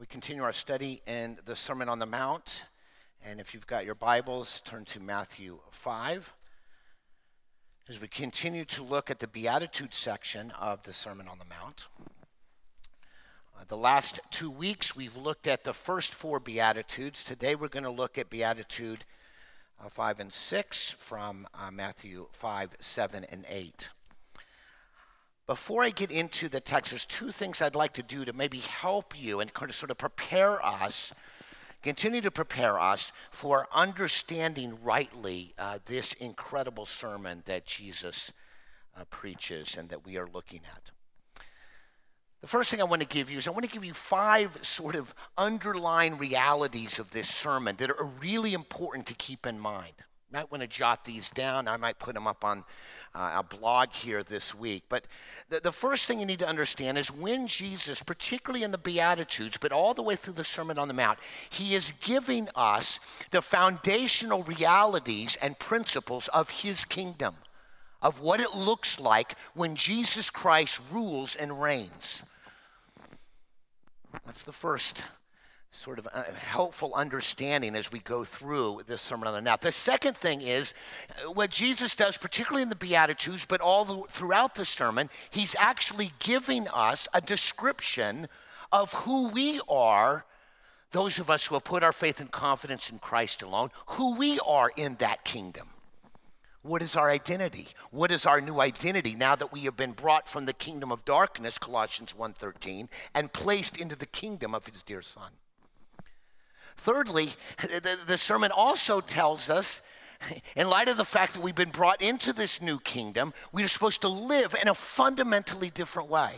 We continue our study in the Sermon on the Mount. And if you've got your Bibles, turn to Matthew 5. As we continue to look at the Beatitude section of the Sermon on the Mount. Uh, the last two weeks, we've looked at the first four Beatitudes. Today, we're going to look at Beatitude uh, 5 and 6 from uh, Matthew 5, 7, and 8. Before I get into the text, there's two things I'd like to do to maybe help you and kind of sort of prepare us, continue to prepare us for understanding rightly uh, this incredible sermon that Jesus uh, preaches and that we are looking at. The first thing I want to give you is I want to give you five sort of underlying realities of this sermon that are really important to keep in mind. Might want to jot these down. I might put them up on uh, a blog here this week. But the, the first thing you need to understand is when Jesus, particularly in the Beatitudes, but all the way through the Sermon on the Mount, he is giving us the foundational realities and principles of his kingdom, of what it looks like when Jesus Christ rules and reigns. That's the first sort of uh, helpful understanding as we go through this Sermon on the Mount. The second thing is uh, what Jesus does, particularly in the Beatitudes, but all the, throughout the sermon, he's actually giving us a description of who we are, those of us who have put our faith and confidence in Christ alone, who we are in that kingdom. What is our identity? What is our new identity now that we have been brought from the kingdom of darkness, Colossians 1:13, and placed into the kingdom of his dear son? Thirdly, the, the sermon also tells us in light of the fact that we've been brought into this new kingdom, we are supposed to live in a fundamentally different way.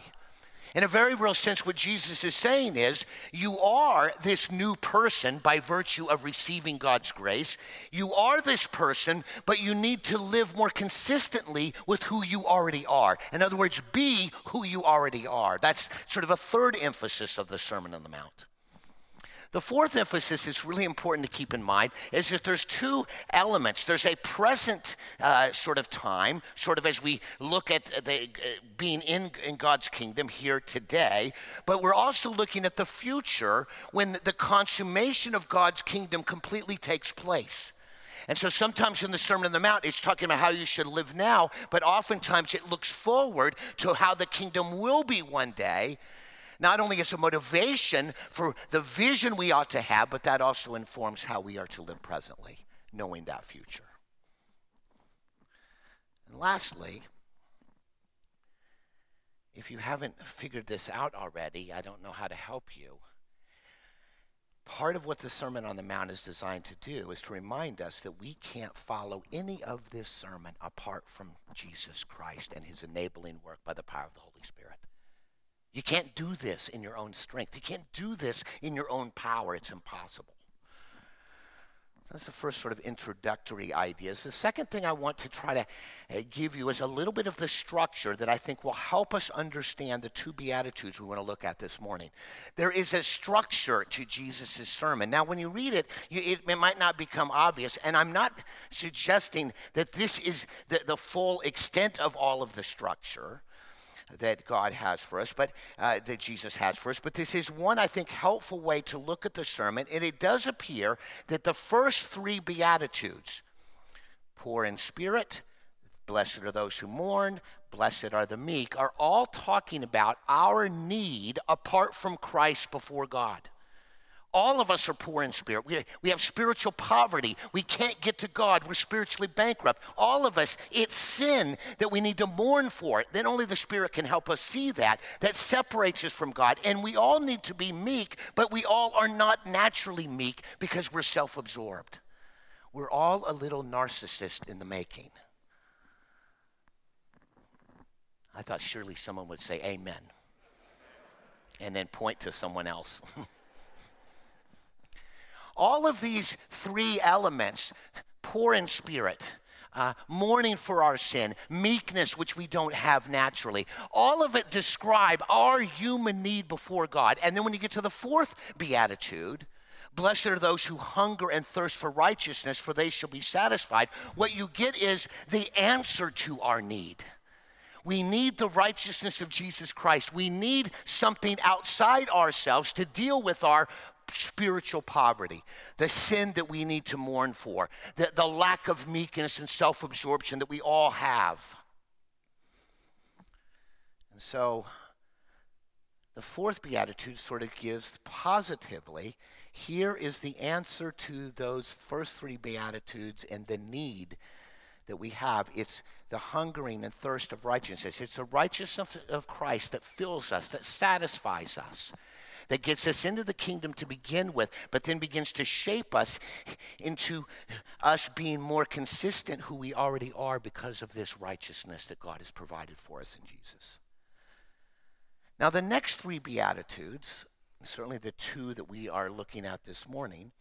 In a very real sense, what Jesus is saying is, you are this new person by virtue of receiving God's grace. You are this person, but you need to live more consistently with who you already are. In other words, be who you already are. That's sort of a third emphasis of the Sermon on the Mount. The fourth emphasis is really important to keep in mind is that there's two elements. There's a present uh, sort of time, sort of as we look at the, uh, being in, in God's kingdom here today, but we're also looking at the future when the consummation of God's kingdom completely takes place. And so sometimes in the Sermon on the Mount, it's talking about how you should live now, but oftentimes it looks forward to how the kingdom will be one day not only as a motivation for the vision we ought to have, but that also informs how we are to live presently, knowing that future. And lastly, if you haven't figured this out already, I don't know how to help you. Part of what the Sermon on the Mount is designed to do is to remind us that we can't follow any of this sermon apart from Jesus Christ and his enabling work by the power of the Holy Spirit. You can't do this in your own strength. You can't do this in your own power. It's impossible. that's the first sort of introductory ideas. The second thing I want to try to uh, give you is a little bit of the structure that I think will help us understand the two Beatitudes we want to look at this morning. There is a structure to Jesus' sermon. Now, when you read it, you, it, it, might not become obvious, and I'm not suggesting that this is the, the full extent of all of the structure that God has for us, but uh, that Jesus has for us. But this is one, I think, helpful way to look at the sermon. And it does appear that the first three Beatitudes poor in spirit, blessed are those who mourn, blessed are the meek are all talking about our need apart from Christ before God. All of us are poor in spirit. We, we have spiritual poverty. We can't get to God. We're spiritually bankrupt. All of us, it's sin that we need to mourn for. Then only the Spirit can help us see that. That separates us from God. And we all need to be meek, but we all are not naturally meek because we're self absorbed. We're all a little narcissist in the making. I thought surely someone would say amen and then point to someone else. All of these three elements poor in spirit, uh, mourning for our sin, meekness, which we don't have naturally. All of it describe our human need before God. And then when you get to the fourth beatitude, blessed are those who hunger and thirst for righteousness, for they shall be satisfied. What you get is the answer to our need. We need the righteousness of Jesus Christ. We need something outside ourselves to deal with our spiritual poverty, the sin that we need to mourn for, the, the lack of meekness and self absorption that we all have. And so the fourth beatitude sort of gives positively here is the answer to those first three beatitudes and the need that we have. It's the hungering and thirst of righteousness. It's the righteousness of Christ that fills us, that satisfies us that gets us into the kingdom to begin with, but then begins to shape us into us being more consistent who we already are because of this righteousness that God has provided for us in Jesus. Now, the next three Beatitudes, certainly the two that we are looking at this morning,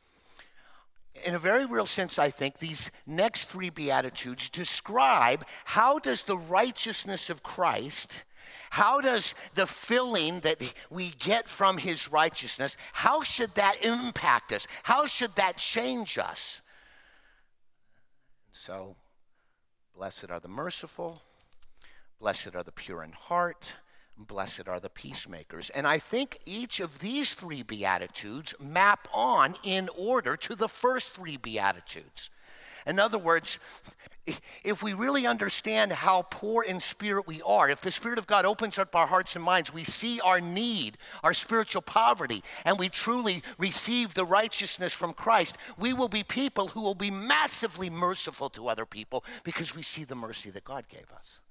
in a very real sense, I think these next three Beatitudes describe how does the righteousness of Christ how does the filling that we get from his righteousness, how should that impact us? How should that change us? So, blessed are the merciful, blessed are the pure in heart, blessed are the peacemakers. And I think each of these three Beatitudes map on in order to the first three Beatitudes. In other words, if we really understand how poor in spirit we are, if the Spirit of God opens up our hearts and minds, we see our need, our spiritual poverty, and we truly receive the righteousness from Christ, we will be people who will be massively merciful to other people because we see the mercy that God gave us.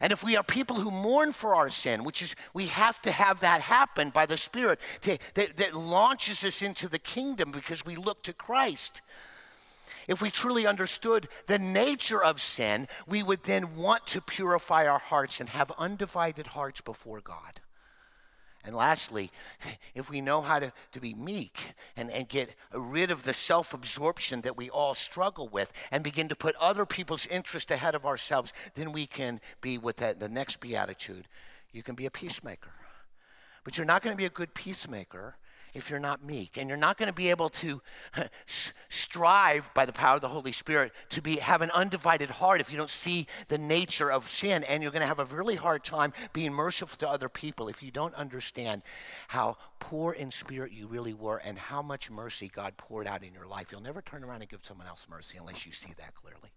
And if we are people who mourn for our sin, which is we have to have that happen by the Spirit to, that, that launches us into the kingdom because we look to Christ if we truly understood the nature of sin, we would then want to purify our hearts and have undivided hearts before God. And lastly, if we know how to, to be meek and, and get rid of the self absorption that we all struggle with and begin to put other people's interest ahead of ourselves, then we can be with that, the next beatitude. You can be a peacemaker. But you're not going to be a good peacemaker if you're not meek. And you're not going to be able to strive by the power of the Holy Spirit to be, have an undivided heart if you don't see the nature of sin. And you're going to have a really hard time being merciful to other people if you don't understand how poor in spirit you really were and how much mercy God poured out in your life. You'll never turn around and give someone else mercy unless you see that clearly.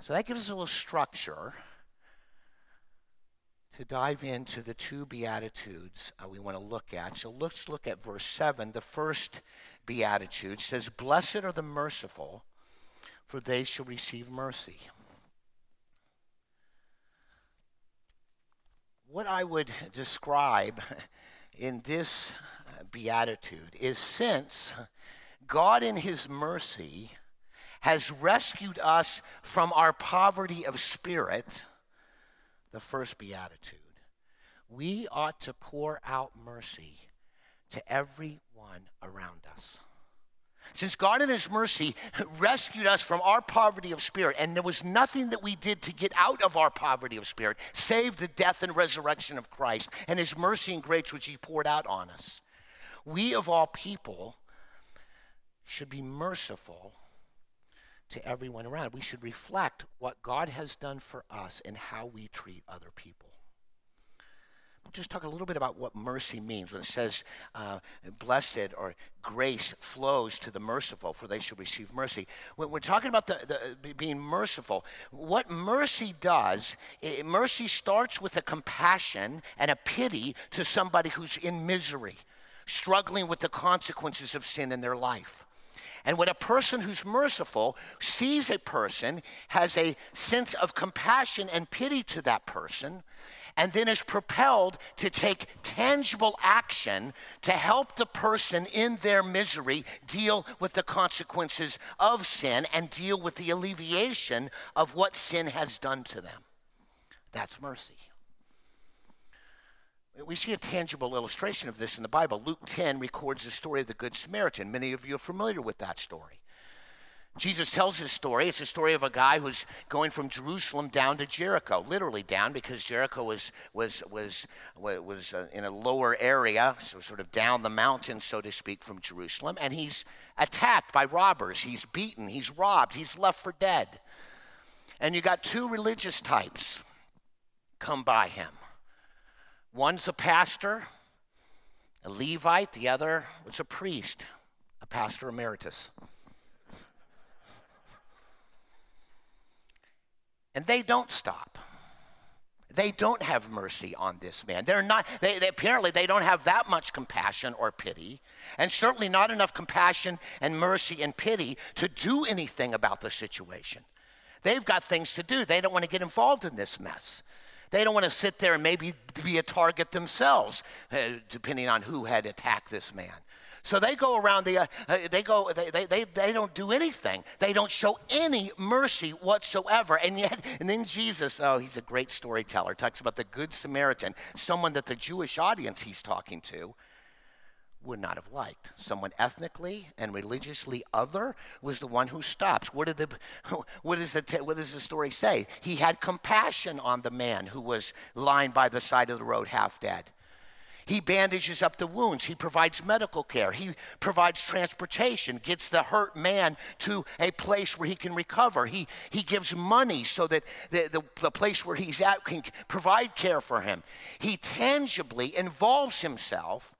So that gives us a little structure to dive into the two Beatitudes uh, we want to look at. So let's look at verse 7. The first Beatitude says, Blessed are the merciful, for they shall receive mercy. What I would describe in this beatitude is since God, in His mercy, has rescued us from our poverty of spirit the first beatitude. We ought to pour out mercy to everyone around us. Since God in His mercy rescued us from our poverty of spirit, and there was nothing that we did to get out of our poverty of spirit, save the death and resurrection of Christ and His mercy and grace which He poured out on us, we of all people should be merciful to everyone around. We should reflect what God has done for us and how we treat other people. I'll just talk a little bit about what mercy means when it says, uh, blessed or grace flows to the merciful, for they shall receive mercy. When we're talking about the, the being merciful, what mercy does, it, mercy starts with a compassion and a pity to somebody who's in misery, struggling with the consequences of sin in their life. And when a person who's merciful sees a person, has a sense of compassion and pity to that person, and then is propelled to take tangible action to help the person in their misery deal with the consequences of sin and deal with the alleviation of what sin has done to them. That's mercy. We see a tangible illustration of this in the Bible. Luke 10 records the story of the Good Samaritan. Many of you are familiar with that story. Jesus tells his story. It's a story of a guy who's going from Jerusalem down to Jericho, literally down because Jericho was was was was uh, in a lower area, so sort of down the mountain, so to speak, from Jerusalem. And he's attacked by robbers. He's beaten. He's robbed. He's left for dead. And you got two religious types come by him. One's a pastor, a Levite, the other was a priest, a pastor emeritus. And they don't stop. They don't have mercy on this man. They're not, they, they, apparently, they don't have that much compassion or pity, and certainly not enough compassion and mercy and pity to do anything about the situation. They've got things to do. They don't want to get involved in this mess. They don't want to sit there and maybe be a target themselves, uh, depending on who had attacked this man. So they go around the, uh, uh, they go, they, they, they, they don't do anything. They don't show any mercy whatsoever. And yet, and then Jesus, oh, he's a great storyteller, talks about the Good Samaritan, someone that the Jewish audience he's talking to would not have liked. Someone ethnically and religiously other was the one who stops. What, did the, what, is the, what does the story say? He had compassion on the man who was lying by the side of the road half dead. He bandages up the wounds. He provides medical care. He provides transportation, gets the hurt man to a place where he can recover. He, he gives money so that the, the, the place where he's at can provide care for him. He tangibly involves himself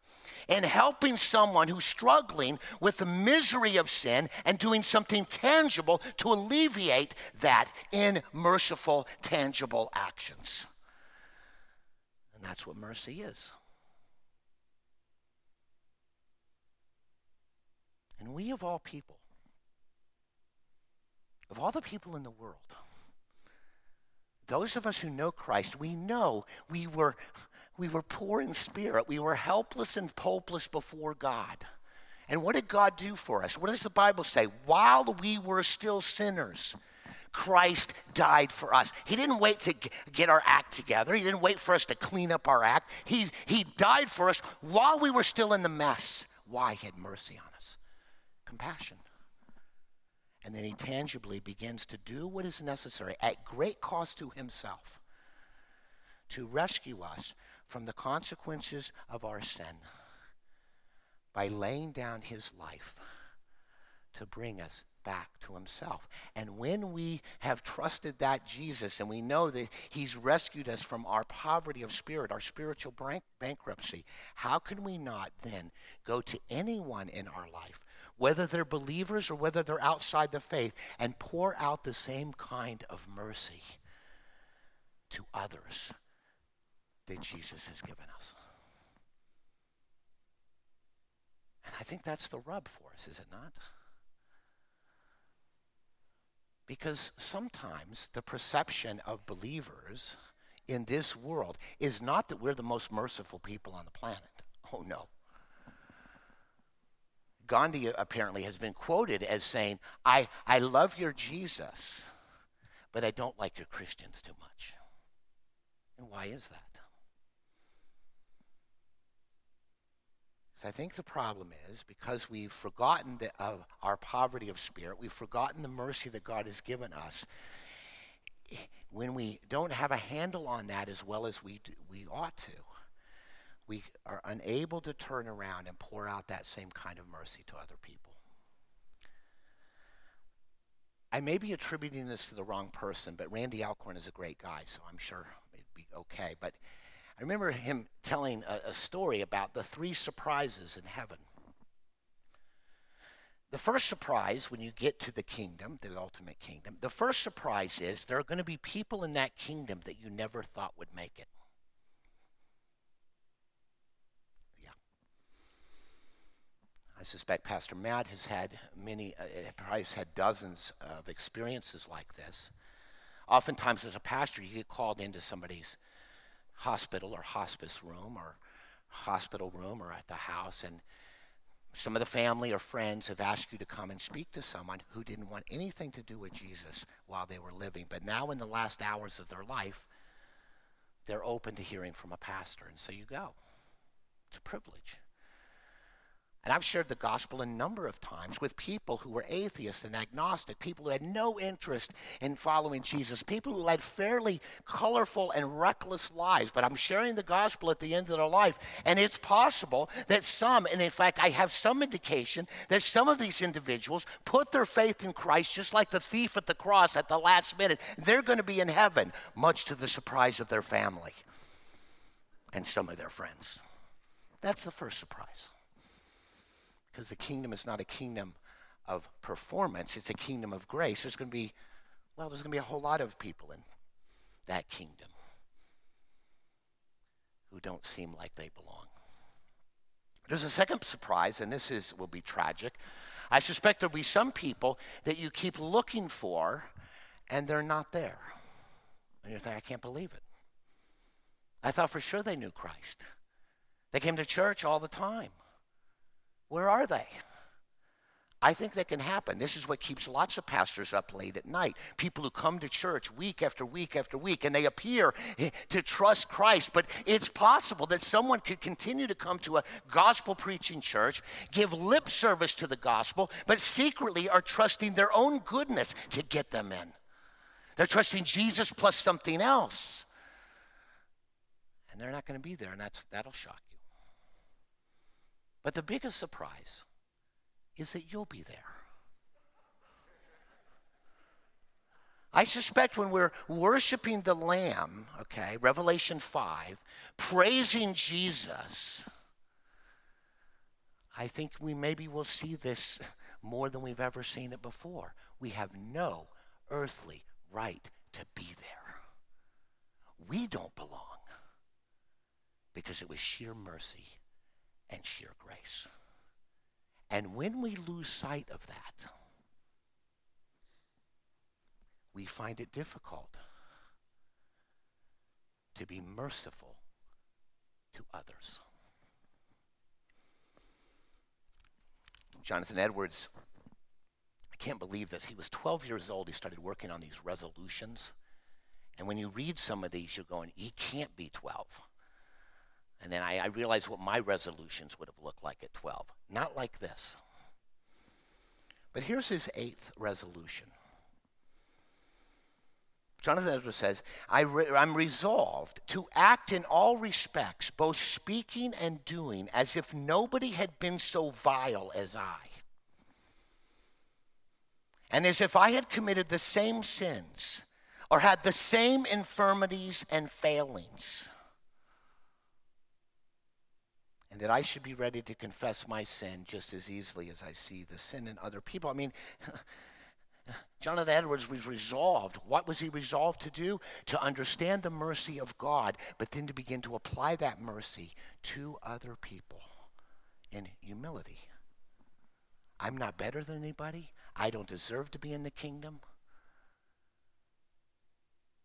in helping someone who's struggling with the misery of sin and doing something tangible to alleviate that in merciful, tangible actions. And that's what mercy is. And we, of all people, of all the people in the world, those of us who know Christ, we know we were, we were poor in spirit. We were helpless and hopeless before God. And what did God do for us? What does the Bible say? While we were still sinners, Christ died for us. He didn't wait to get our act together. He didn't wait for us to clean up our act. He, he died for us while we were still in the mess. Why? He had mercy on us compassion. And then he tangibly begins to do what is necessary at great cost to himself to rescue us from the consequences of our sin by laying down his life to bring us back to himself. And when we have trusted that Jesus and we know that he's rescued us from our poverty of spirit, our spiritual bankruptcy, how can we not then go to anyone in our life whether they're believers or whether they're outside the faith, and pour out the same kind of mercy to others that Jesus has given us. And I think that's the rub for us, is it not? Because sometimes the perception of believers in this world is not that we're the most merciful people on the planet. Oh, no. Gandhi apparently has been quoted as saying, I, I love your Jesus, but I don't like your Christians too much. And why is that? Because I think the problem is because we've forgotten the, uh, our poverty of spirit, we've forgotten the mercy that God has given us. When we don't have a handle on that as well as we, do, we ought to, we are unable to turn around and pour out that same kind of mercy to other people. I may be attributing this to the wrong person, but Randy Alcorn is a great guy, so I'm sure it'd be okay. But I remember him telling a, a story about the three surprises in heaven. The first surprise, when you get to the kingdom, the ultimate kingdom, the first surprise is there are going to be people in that kingdom that you never thought would make it. Yeah. I suspect Pastor Matt has had many, uh, probably has had dozens of experiences like this. Oftentimes, as a pastor, you get called into somebody's hospital or hospice room or hospital room or at the house, and some of the family or friends have asked you to come and speak to someone who didn't want anything to do with Jesus while they were living. But now, in the last hours of their life, they're open to hearing from a pastor, and so you go. It's a privilege. And I've shared the gospel a number of times with people who were atheists and agnostic, people who had no interest in following Jesus, people who led fairly colorful and reckless lives. But I'm sharing the gospel at the end of their life. And it's possible that some, and in fact, I have some indication that some of these individuals put their faith in Christ just like the thief at the cross at the last minute. They're going to be in heaven, much to the surprise of their family and some of their friends. That's the first surprise because the kingdom is not a kingdom of performance, it's a kingdom of grace. There's going to be, well, there's going to be a whole lot of people in that kingdom who don't seem like they belong. There's a second surprise, and this is will be tragic. I suspect there'll be some people that you keep looking for, and they're not there. And you think, I can't believe it. I thought for sure they knew Christ. They came to church all the time. Where are they? I think that can happen. This is what keeps lots of pastors up late at night. People who come to church week after week after week and they appear eh, to trust Christ. But it's possible that someone could continue to come to a gospel preaching church, give lip service to the gospel, but secretly are trusting their own goodness to get them in. They're trusting Jesus plus something else. And they're not going to be there, and that's, that'll shock you. But the biggest surprise is that you'll be there. I suspect when we're worshiping the Lamb, okay, Revelation 5, praising Jesus, I think we maybe will see this more than we've ever seen it before. We have no earthly right to be there. We don't belong because it was sheer mercy and sheer grace. And when we lose sight of that, we find it difficult to be merciful to others. Jonathan Edwards, I can't believe this. He was 12 years old. He started working on these resolutions. And when you read some of these, you're going, he can't be 12. And then I, I realized what my resolutions would have looked like at 12. Not like this. But here's his eighth resolution. Jonathan Edwards says, I am resolved to act in all respects, both speaking and doing, as if nobody had been so vile as I. And as if I had committed the same sins or had the same infirmities and failings and that I should be ready to confess my sin just as easily as I see the sin in other people. I mean, Jonathan Edwards was resolved. What was he resolved to do? To understand the mercy of God, but then to begin to apply that mercy to other people in humility. I'm not better than anybody. I don't deserve to be in the kingdom.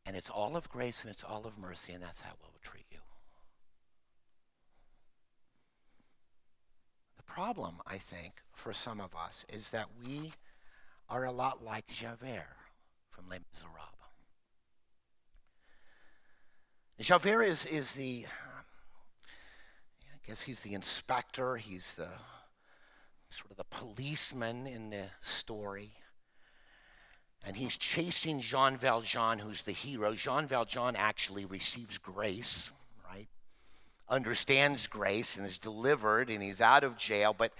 And it's all of grace and it's all of mercy, and that's how we'll treat you. Problem, I think, for some of us is that we are a lot like Javert from Les Miserables. Javert is, is the, I guess he's the inspector, he's the sort of the policeman in the story. And he's chasing Jean Valjean, who's the hero. Jean Valjean actually receives grace understands grace and is delivered and he's out of jail. But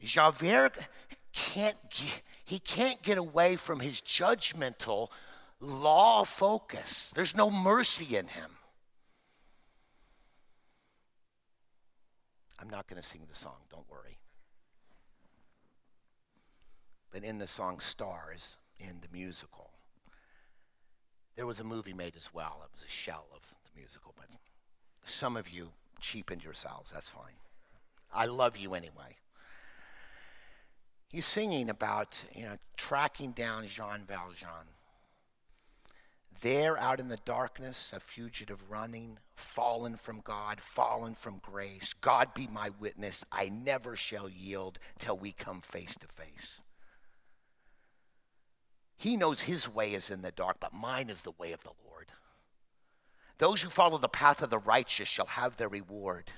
Javert can't, he can't get away from his judgmental law focus. There's no mercy in him. I'm not going to sing the song, don't worry. But in the song Stars, in the musical, there was a movie made as well. It was a shell of the musical, but some of you cheapened yourselves. That's fine. I love you anyway. He's singing about, you know, tracking down Jean Valjean. There, out in the darkness, a fugitive running, fallen from God, fallen from grace. God be my witness, I never shall yield till we come face to face. He knows his way is in the dark, but mine is the way of the Lord. Those who follow the path of the righteous shall have their reward.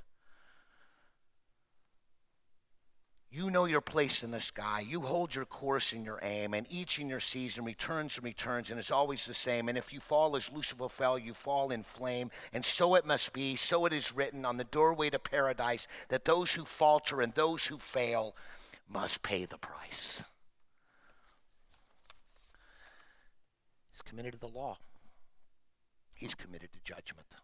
You know your place in the sky. You hold your course and your aim, and each in your season returns and returns, and it's always the same. And if you fall as Lucifer fell, you fall in flame. And so it must be, so it is written on the doorway to paradise, that those who falter and those who fail must pay the price. He's committed to the law, he's committed to judgment.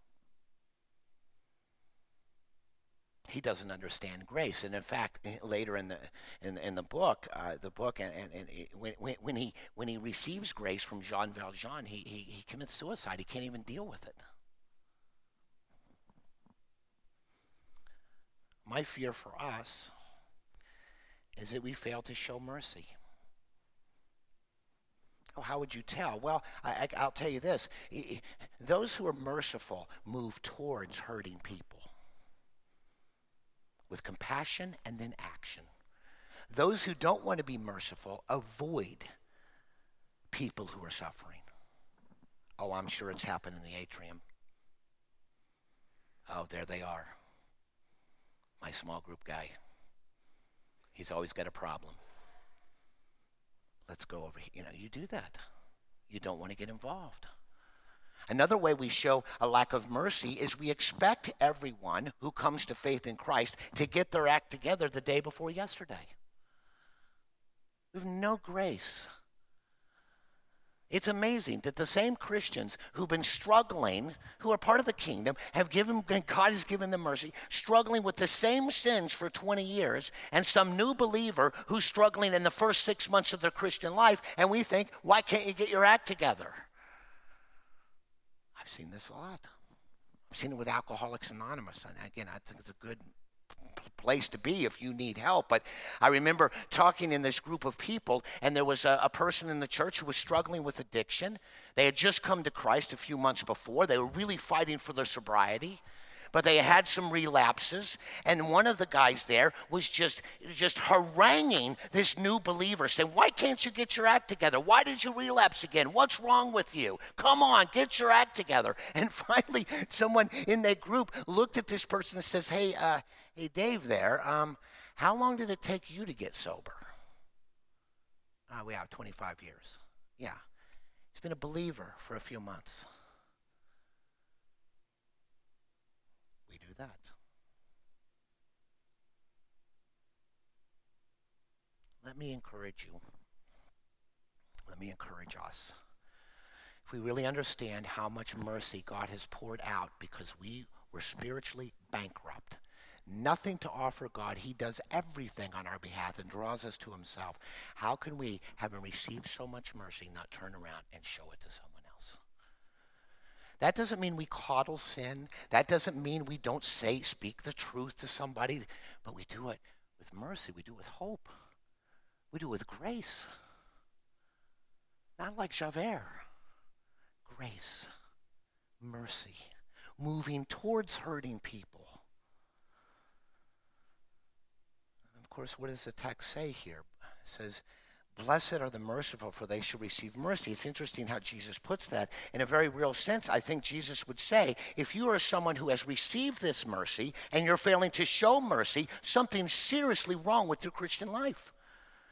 he doesn't understand grace. And in fact, later in the in, in the book, uh, the book, and, and, and when, when he when he receives grace from Jean Valjean, he, he he commits suicide. He can't even deal with it. My fear for us is that we fail to show mercy. Oh, how would you tell? Well, I, will tell you this: those who are merciful move towards hurting people with compassion and then action. Those who don't want to be merciful avoid people who are suffering. Oh, I'm sure it's happened in the atrium. Oh, there they are. My small group guy. He's always got a problem. Let's go over here. You know, you do that. You don't want to get involved. Another way we show a lack of mercy is we expect everyone who comes to faith in Christ to get their act together the day before yesterday. We have no grace. It's amazing that the same Christians who've been struggling, who are part of the kingdom, have given, God has given them mercy, struggling with the same sins for 20 years, and some new believer who's struggling in the first six months of their Christian life, and we think, why can't you get your act together? I've seen this a lot. I've seen it with Alcoholics Anonymous. And again, I think it's a good place to be if you need help. But I remember talking in this group of people, and there was a, a, person in the church who was struggling with addiction. They had just come to Christ a few months before, they were really fighting for their sobriety but they had some relapses and one of the guys there was just just haranguing this new believer saying why can't you get your act together why did you relapse again what's wrong with you come on get your act together and finally someone in that group looked at this person and says hey uh, hey dave there um, how long did it take you to get sober uh, we have 25 years yeah he's been a believer for a few months We do that. Let me encourage you. Let me encourage us. If we really understand how much mercy God has poured out because we were spiritually bankrupt, nothing to offer God. He does everything on our behalf and draws us to Himself. How can we, having received so much mercy, not turn around and show it to someone? Else? That doesn't mean we coddle sin. That doesn't mean we don't say, speak the truth to somebody, but we do it with mercy. We do it with hope. We do it with grace. Not like Javert. Grace, mercy, moving towards hurting people. And of course, what does the text say here? It says, Blessed are the merciful, for they shall receive mercy. It's interesting how Jesus puts that. In a very real sense, I think Jesus would say if you are someone who has received this mercy and you're failing to show mercy, something's seriously wrong with your Christian life.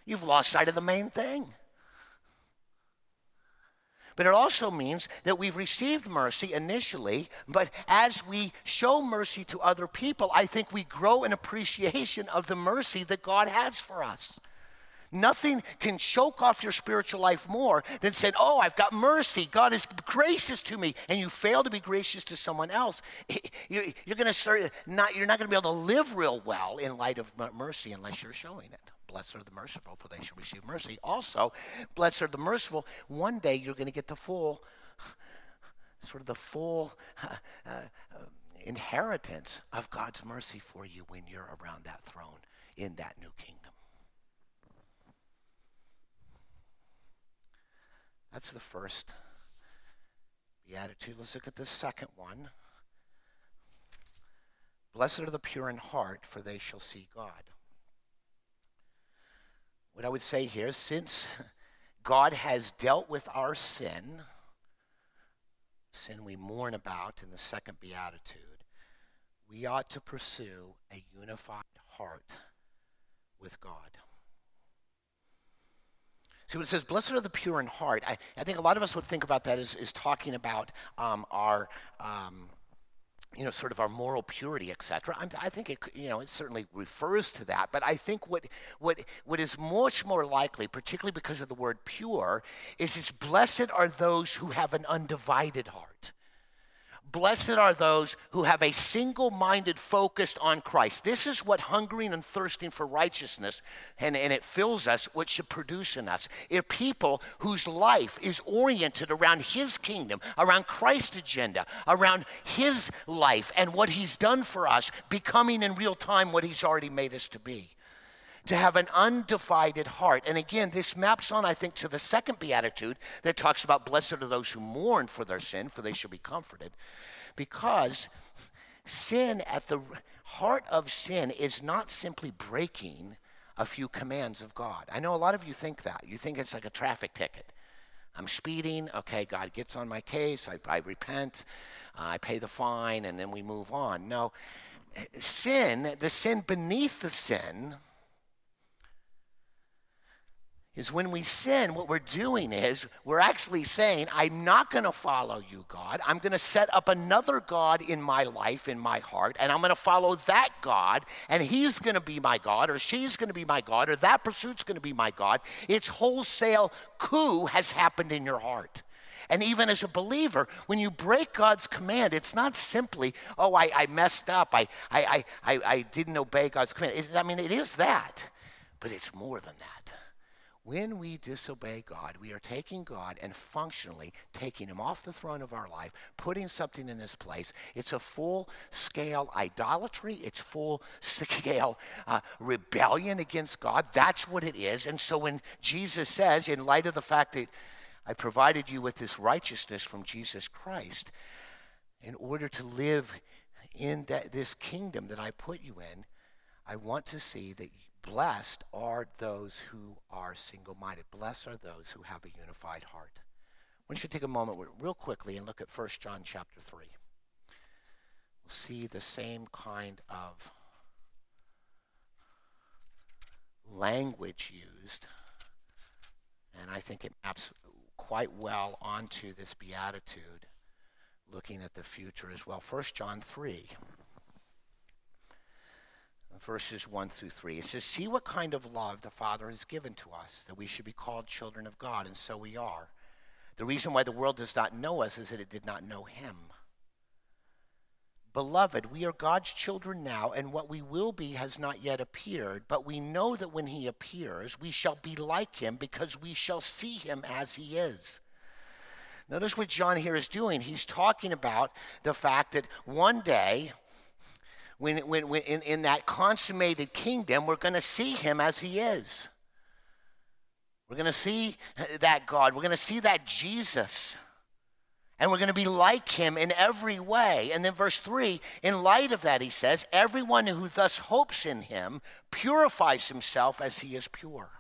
You've lost sight of the main thing. But it also means that we've received mercy initially, but as we show mercy to other people, I think we grow in appreciation of the mercy that God has for us. Nothing can choke off your spiritual life more than saying, Oh, I've got mercy. God is gracious to me. And you fail to be gracious to someone else. You're, going to start not, you're not going to be able to live real well in light of mercy unless you're showing it. Blessed are the merciful, for they shall receive mercy. Also, blessed are the merciful. One day you're going to get the full, sort of the full uh, uh, inheritance of God's mercy for you when you're around that throne in that new kingdom. That's the first beatitude. Let's look at the second one. Blessed are the pure in heart, for they shall see God. What I would say here, since God has dealt with our sin, sin we mourn about in the second beatitude, we ought to pursue a unified heart with God. See, when it says, blessed are the pure in heart, I, I think a lot of us would think about that as, as talking about um, our, um, you know, sort of our moral purity, etc. I think it, you know, it certainly refers to that. But I think what, what, what is much more likely, particularly because of the word pure, is it's blessed are those who have an undivided heart. Blessed are those who have a single minded focus on Christ. This is what hungering and thirsting for righteousness, and, and it fills us, what should produce in us. If people whose life is oriented around His kingdom, around Christ's agenda, around His life and what He's done for us, becoming in real time what He's already made us to be to have an undivided heart. And again, this maps on, I think, to the second beatitude that talks about blessed are those who mourn for their sin, for they shall be comforted. Because sin, at the heart of sin, is not simply breaking a few commands of God. I know a lot of you think that. You think it's like a traffic ticket. I'm speeding. Okay, God gets on my case. I, I repent. Uh, I pay the fine, and then we move on. No, sin, the sin beneath the sin, is when we sin, what we're doing is we're actually saying, I'm not going to follow you, God. I'm going to set up another God in my life, in my heart, and I'm going to follow that God, and he's going to be my God, or she's going to be my God, or that pursuit's going to be my God. It's wholesale coup has happened in your heart. And even as a believer, when you break God's command, it's not simply, oh, I, I messed up, I, I, I, I didn't obey God's command. It, I mean, it is that, but it's more than that. When we disobey God, we are taking God and functionally taking him off the throne of our life, putting something in his place. It's a full scale idolatry, it's full scale uh, rebellion against God. That's what it is. And so when Jesus says, in light of the fact that I provided you with this righteousness from Jesus Christ, in order to live in that, this kingdom that I put you in, I want to see that Blessed are those who are single minded. Blessed are those who have a unified heart. I want you take a moment real quickly and look at 1 John chapter 3. We'll see the same kind of language used, and I think it maps quite well onto this beatitude, looking at the future as well. 1 John 3 verses 1 through 3. It says, See what kind of love the Father has given to us, that we should be called children of God, and so we are. The reason why the world does not know us is that it did not know Him. Beloved, we are God's children now, and what we will be has not yet appeared, but we know that when He appears, we shall be like Him because we shall see Him as He is. Notice what John here is doing. He's talking about the fact that one day, when, when, when in, in that consummated kingdom, we're going to see him as he is. We're going to see that God. We're going to see that Jesus. And we're going to be like him in every way. And then, verse 3, in light of that, he says, Everyone who thus hopes in him purifies himself as he is pure.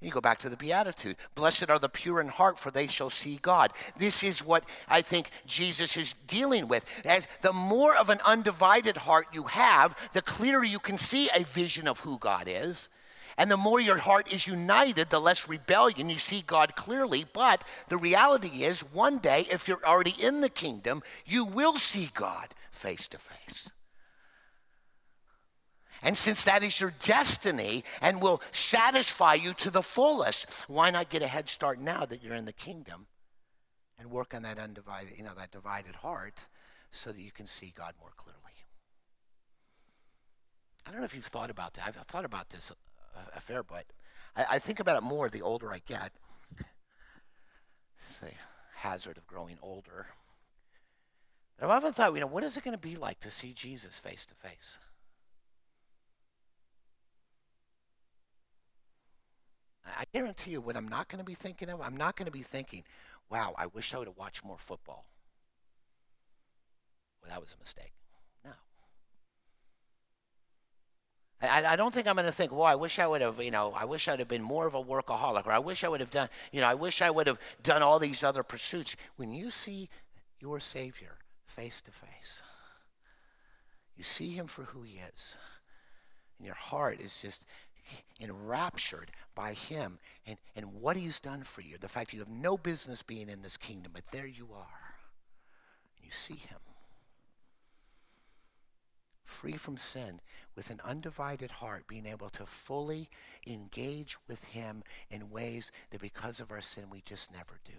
You go back to the Beatitude. Blessed are the pure in heart, for they shall see God. This is what I think Jesus is dealing with. As the more of an undivided heart you have, the clearer you can see a vision of who God is. And the more your heart is united, the less rebellion you see God clearly. But the reality is, one day, if you're already in the kingdom, you will see God face to face. And since that is your destiny and will satisfy you to the fullest, why not get a head start now that you're in the kingdom and work on that undivided, you know, that divided heart so that you can see God more clearly? I don't know if you've thought about that. I've, thought about this a, a fair bit. I, I, think about it more the older I get. A hazard of growing older. But I've often thought, you know, what is it going to be like to see Jesus face to face? I guarantee you what I'm not going to be thinking of, I'm not going to be thinking, wow, I wish I would have watched more football. Well, that was a mistake. No. I, I don't think I'm going to think, well, I wish I would have, you know, I wish I'd have been more of a workaholic, or I wish I would have done, you know, I wish I would have done all these other pursuits. When you see your Savior face to face, you see him for who he is. and your heart is just enraptured by him and, and what he's done for you. The fact you have no business being in this kingdom, but there you are. You see him. Free from sin, with an undivided heart, being able to fully engage with him in ways that because of our sin we just never do.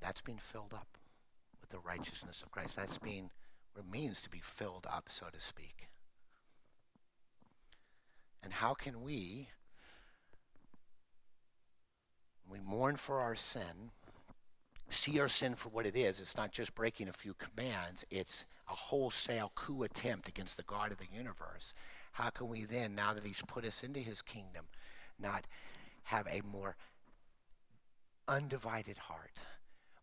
That's being filled up with the righteousness of Christ. That's being what it means to be filled up, so to speak. And how can we, we mourn for our sin, see our sin for what it is? It's not just breaking a few commands, it's a wholesale coup attempt against the God of the universe. How can we then, now that He's put us into His kingdom, not have a more undivided heart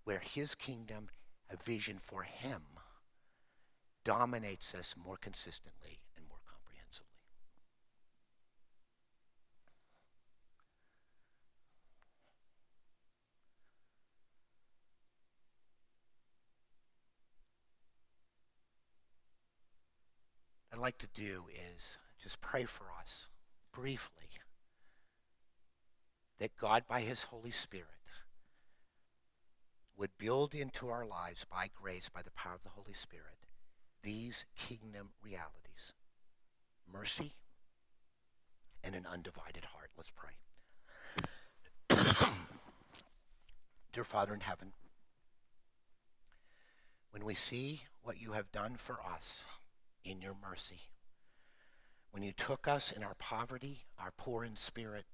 where His kingdom, a vision for Him, dominates us more consistently like to do is just pray for us briefly that God, by His Holy Spirit, would build into our lives by grace, by the power of the Holy Spirit, these kingdom realities mercy and an undivided heart. Let's pray. Dear Father in heaven, when we see what you have done for us, in your mercy. When you took us in our poverty, our poor in spirit,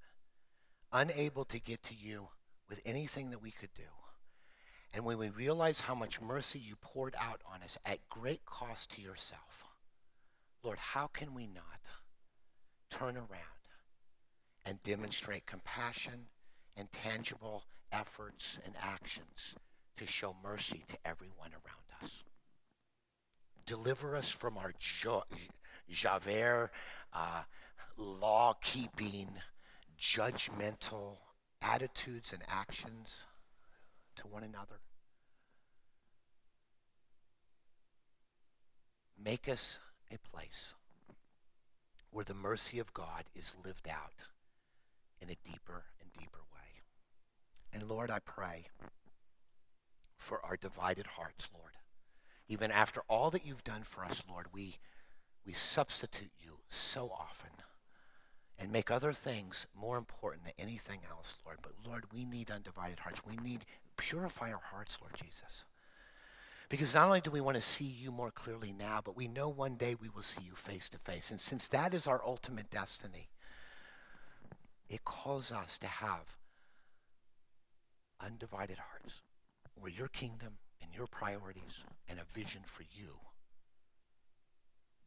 unable to get to you with anything that we could do. And when we realize how much mercy you poured out on us at great cost to yourself, Lord, how can we not turn around and demonstrate compassion and tangible efforts and actions to show mercy to everyone around us? Deliver us from our Javert, uh, law keeping, judgmental attitudes and actions to one another. Make us a place where the mercy of God is lived out in a deeper and deeper way. And Lord, I pray for our divided hearts, Lord even after all that you've done for us, Lord, we, we substitute you so often and make other things more important than anything else, Lord. But Lord, we need undivided hearts. We need purify our hearts, Lord Jesus. Because not only do we want to see you more clearly now, but we know one day we will see you face to face. And since that is our ultimate destiny, it calls us to have undivided hearts where your kingdom your priorities and a vision for you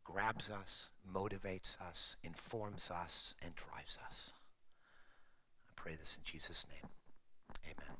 grabs us, motivates us, informs us, and drives us. I pray this in Jesus' name. Amen.